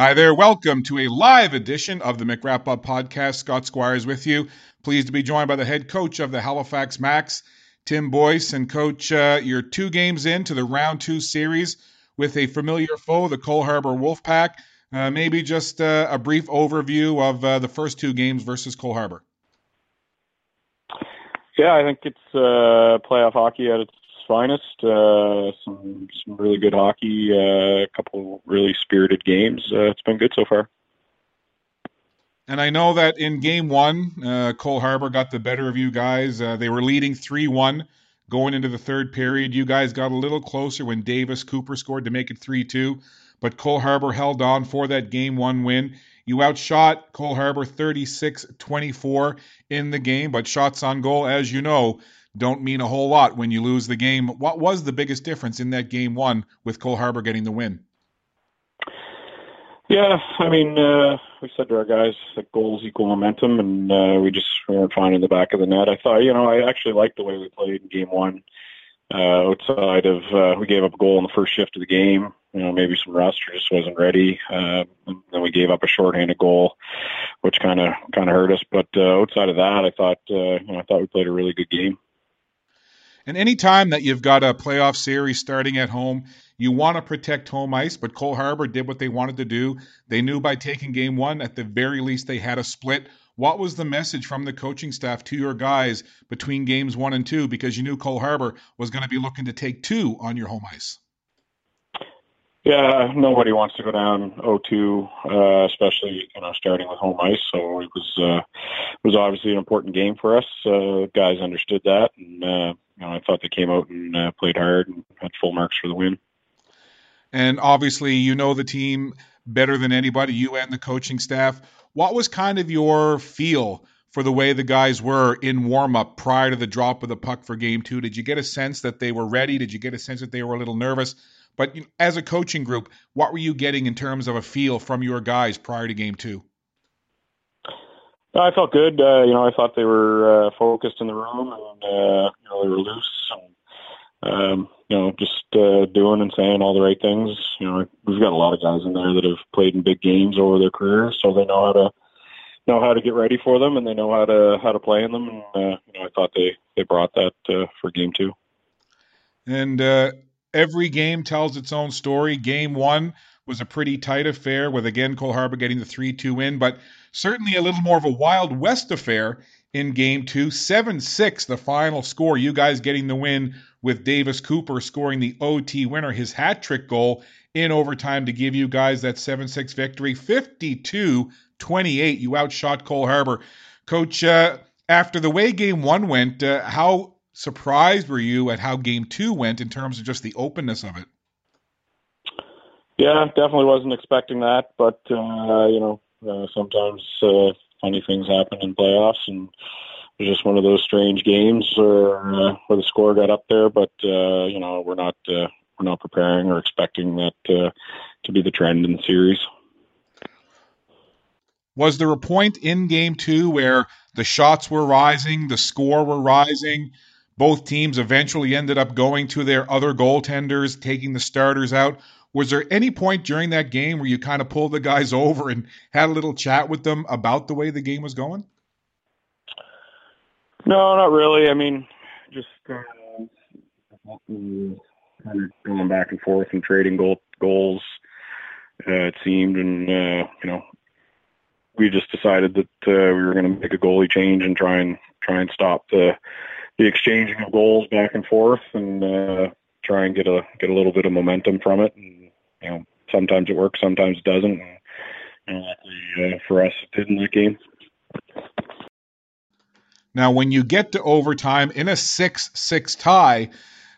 Hi there. Welcome to a live edition of the McWrap Up podcast. Scott Squires with you. Pleased to be joined by the head coach of the Halifax Max, Tim Boyce. And, coach, uh, you're two games into the round two series with a familiar foe, the Cole Harbour Wolfpack. Uh, maybe just uh, a brief overview of uh, the first two games versus Cole Harbour. Yeah, I think it's uh, playoff hockey at its finest. Uh, some some really good hockey. Uh, a couple really spirited games. Uh, it's been good so far. And I know that in game one, uh, Cole Harbour got the better of you guys. Uh, they were leading 3 1 going into the third period. You guys got a little closer when Davis Cooper scored to make it 3 2. But Cole Harbour held on for that game one win. You outshot Cole Harbour 36 24 in the game, but shots on goal, as you know, don't mean a whole lot when you lose the game. What was the biggest difference in that game one with Cole Harbour getting the win? Yeah, I mean, uh, we said to our guys that goals equal momentum, and uh, we just weren't finding the back of the net. I thought, you know, I actually liked the way we played in game one. Uh, outside of, uh, we gave up a goal in the first shift of the game. You know, maybe some rust or just wasn't ready. Uh, then we gave up a shorthanded goal, which kind of kind of hurt us. But uh, outside of that, I thought, uh, you know, I thought we played a really good game. And any time that you've got a playoff series starting at home, you want to protect home ice, but Cole Harbour did what they wanted to do. They knew by taking game one, at the very least, they had a split. What was the message from the coaching staff to your guys between games one and two? Because you knew Cole Harbour was going to be looking to take two on your home ice. Yeah, nobody wants to go down 0-2, uh, especially you know starting with home ice. So it was uh, it was obviously an important game for us. Uh, guys understood that, and uh, you know I thought they came out and uh, played hard and had full marks for the win. And obviously, you know the team better than anybody, you and the coaching staff. What was kind of your feel for the way the guys were in warm up prior to the drop of the puck for game two? Did you get a sense that they were ready? Did you get a sense that they were a little nervous? But you know, as a coaching group, what were you getting in terms of a feel from your guys prior to game two? I felt good. Uh, you know, I thought they were uh, focused in the room, and uh, you know they were loose, and um, you know just uh, doing and saying all the right things. You know, we've got a lot of guys in there that have played in big games over their careers, so they know how to know how to get ready for them, and they know how to how to play in them. And uh, you know, I thought they they brought that uh, for game two. And uh, every game tells its own story. Game one was a pretty tight affair with, again, Cole Harbour getting the 3 2 win, but certainly a little more of a Wild West affair in game two. 7 6, the final score. You guys getting the win with Davis Cooper scoring the OT winner, his hat trick goal in overtime to give you guys that 7 6 victory. 52 28. You outshot Cole Harbour. Coach, uh, after the way game one went, uh, how surprised were you at how game two went in terms of just the openness of it? Yeah, definitely wasn't expecting that, but uh, you know, uh, sometimes uh, funny things happen in playoffs, and it was just one of those strange games where, uh, where the score got up there. But uh, you know, we're not uh, we're not preparing or expecting that uh, to be the trend in the series. Was there a point in game two where the shots were rising, the score were rising? Both teams eventually ended up going to their other goaltenders, taking the starters out. Was there any point during that game where you kind of pulled the guys over and had a little chat with them about the way the game was going? No, not really. I mean, just uh, kind of going back and forth and trading goal, goals. Uh, it seemed, and uh, you know, we just decided that uh, we were going to make a goalie change and try and try and stop the the exchanging of goals back and forth and uh, try and get a get a little bit of momentum from it. And you know, sometimes it works, sometimes it doesn't. And, uh, for us, it did in that game. Now, when you get to overtime in a six-six tie,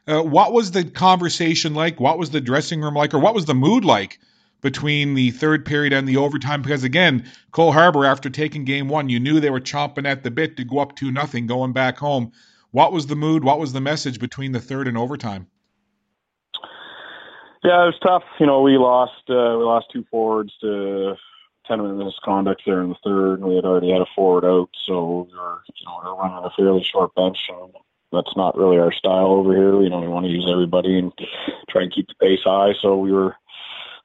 uh, what was the conversation like? What was the dressing room like, or what was the mood like between the third period and the overtime? Because again, Cole Harbour, after taking game one, you knew they were chomping at the bit to go up two nothing, going back home. What was the mood? What was the message between the third and overtime? Yeah, it was tough. You know, we lost uh, we lost two forwards to ten minute misconduct there in the third, and we had already had a forward out, so we were you know we were running a fairly short bench. And that's not really our style over here. You know, we want to use everybody and try and keep the pace high. So we were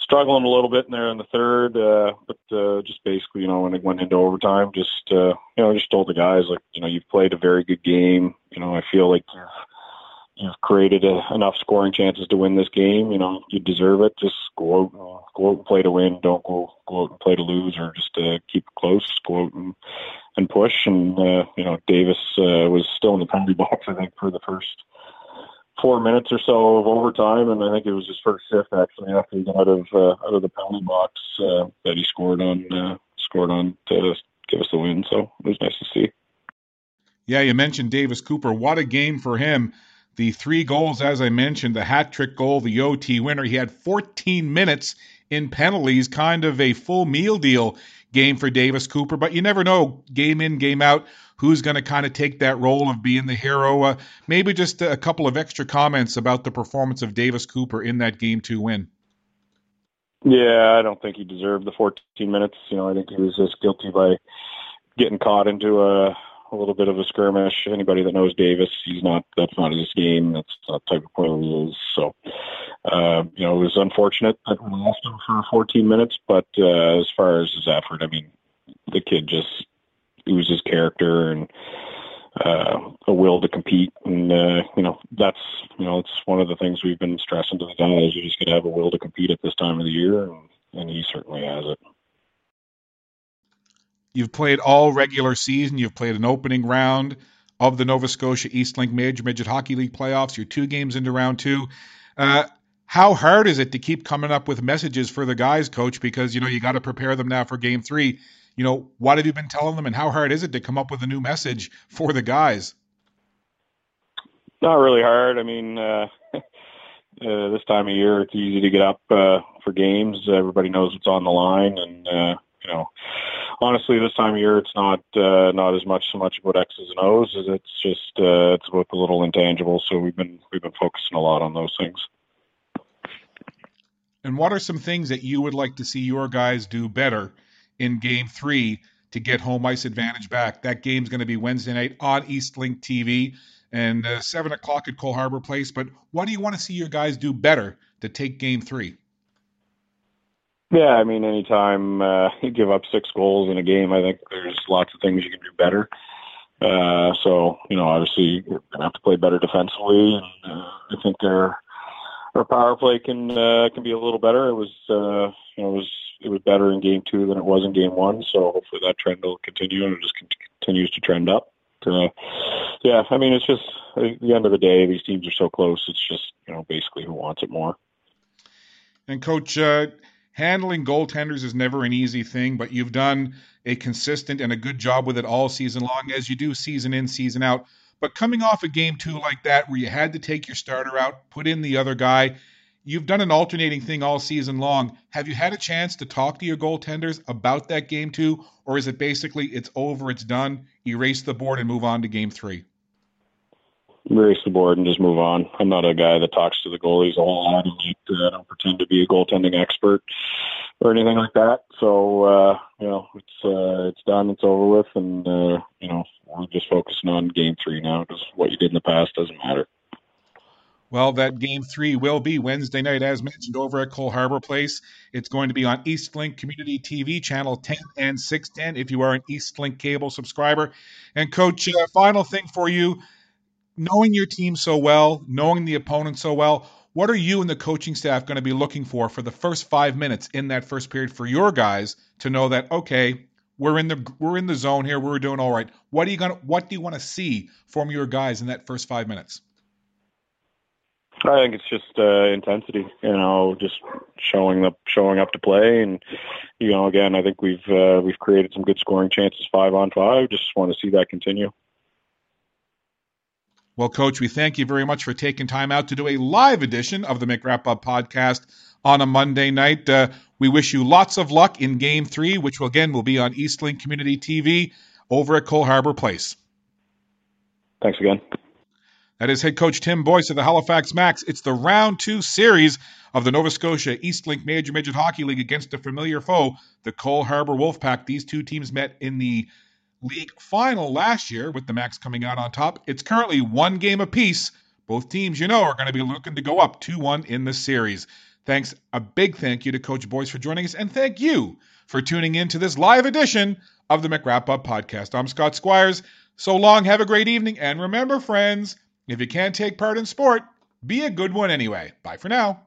struggling a little bit in there in the third, uh, but uh, just basically, you know, when it went into overtime, just uh, you know, just told the guys like, you know, you've played a very good game. You know, I feel like you've you've created a, enough scoring chances to win this game. You know, you deserve it. Just go out, go out and play to win. Don't go go out and play to lose, or just uh, keep it close. Go out and and push. And uh, you know, Davis uh, was still in the penalty box, I think, for the first four minutes or so of overtime, and I think it was his first shift actually after he got out of uh, out of the penalty box uh, that he scored on uh, scored on to give us the win. So it was nice to see. Yeah, you mentioned Davis Cooper. What a game for him. The three goals, as I mentioned, the hat trick goal, the OT winner. He had 14 minutes in penalties, kind of a full meal deal game for Davis Cooper. But you never know, game in, game out, who's going to kind of take that role of being the hero. Uh, maybe just a couple of extra comments about the performance of Davis Cooper in that game two win. Yeah, I don't think he deserved the 14 minutes. You know, I think he was just guilty by getting caught into a a little bit of a skirmish. Anybody that knows Davis, he's not. That's not his game. That's not the type of player he is. So, uh, you know, it was unfortunate that we lost him for 14 minutes. But uh, as far as his effort, I mean, the kid just oozes character and uh, a will to compete. And uh, you know, that's you know, it's one of the things we've been stressing to the guys. You just got to have a will to compete at this time of the year, and, and he certainly has it. You've played all regular season. You've played an opening round of the Nova Scotia Eastlink Major Midget Hockey League playoffs. You're two games into round two. Uh, how hard is it to keep coming up with messages for the guys, coach? Because you know you got to prepare them now for game three. You know what have you been telling them, and how hard is it to come up with a new message for the guys? Not really hard. I mean, uh, uh, this time of year, it's easy to get up uh, for games. Everybody knows what's on the line, and uh, you know, honestly, this time of year, it's not uh, not as much so much about X's and O's as it's just uh, it's about the little intangibles. So we've been we've been focusing a lot on those things. And what are some things that you would like to see your guys do better in Game Three to get home ice advantage back? That game's going to be Wednesday night on Eastlink TV and uh, seven o'clock at Cole Harbour Place. But what do you want to see your guys do better to take Game Three? Yeah, I mean, anytime uh, you give up six goals in a game, I think there's lots of things you can do better. Uh, so, you know, obviously you're gonna have to play better defensively, and uh, I think our our power play can uh, can be a little better. It was, uh, it was it was better in game two than it was in game one. So hopefully that trend will continue and it just continues to trend up. Uh, yeah, I mean, it's just at the end of the day, these teams are so close. It's just you know basically who wants it more. And coach. Uh handling goaltenders is never an easy thing, but you've done a consistent and a good job with it all season long, as you do season in, season out. But coming off a game two like that, where you had to take your starter out, put in the other guy, you've done an alternating thing all season long. Have you had a chance to talk to your goaltenders about that game two, or is it basically it's over, it's done, erase the board and move on to game three? Board and just move on. I'm not a guy that talks to the goalies a whole lot. I don't pretend to be a goaltending expert or anything like that. So uh, you know, it's uh, it's done, it's over with, and uh, you know, we're just focusing on game three now because what you did in the past doesn't matter. Well, that game three will be Wednesday night, as mentioned, over at Cole Harbour Place. It's going to be on Eastlink Community TV, channel 10 and 610, if you are an Eastlink cable subscriber. And, Coach, uh, final thing for you knowing your team so well, knowing the opponent so well, what are you and the coaching staff going to be looking for for the first five minutes in that first period for your guys to know that, okay, we're in the we're in the zone here. We're doing all right. What are you gonna What do you want to see from your guys in that first five minutes? I think it's just uh, intensity. You know, just showing up, showing up to play, and you know, again, I think we've uh, we've created some good scoring chances five on five. Just want to see that continue. Well, Coach, we thank you very much for taking time out to do a live edition of the McWrap Up podcast on a Monday night. Uh, we wish you lots of luck in Game Three, which will again will be on Eastlink Community TV over at Cole Harbour Place. Thanks again. That is head coach Tim Boyce of the Halifax Max. It's the round two series of the Nova Scotia Eastlink Major Midget Hockey League against a familiar foe, the Cole Harbour Wolfpack. These two teams met in the league final last year, with the Max coming out on top. It's currently one game apiece. Both teams, you know, are going to be looking to go up 2 1 in the series. Thanks, a big thank you to Coach Boyce for joining us, and thank you for tuning in to this live edition of the McWrap Up podcast. I'm Scott Squires. So long, have a great evening, and remember, friends, if you can't take part in sport, be a good one anyway. Bye for now.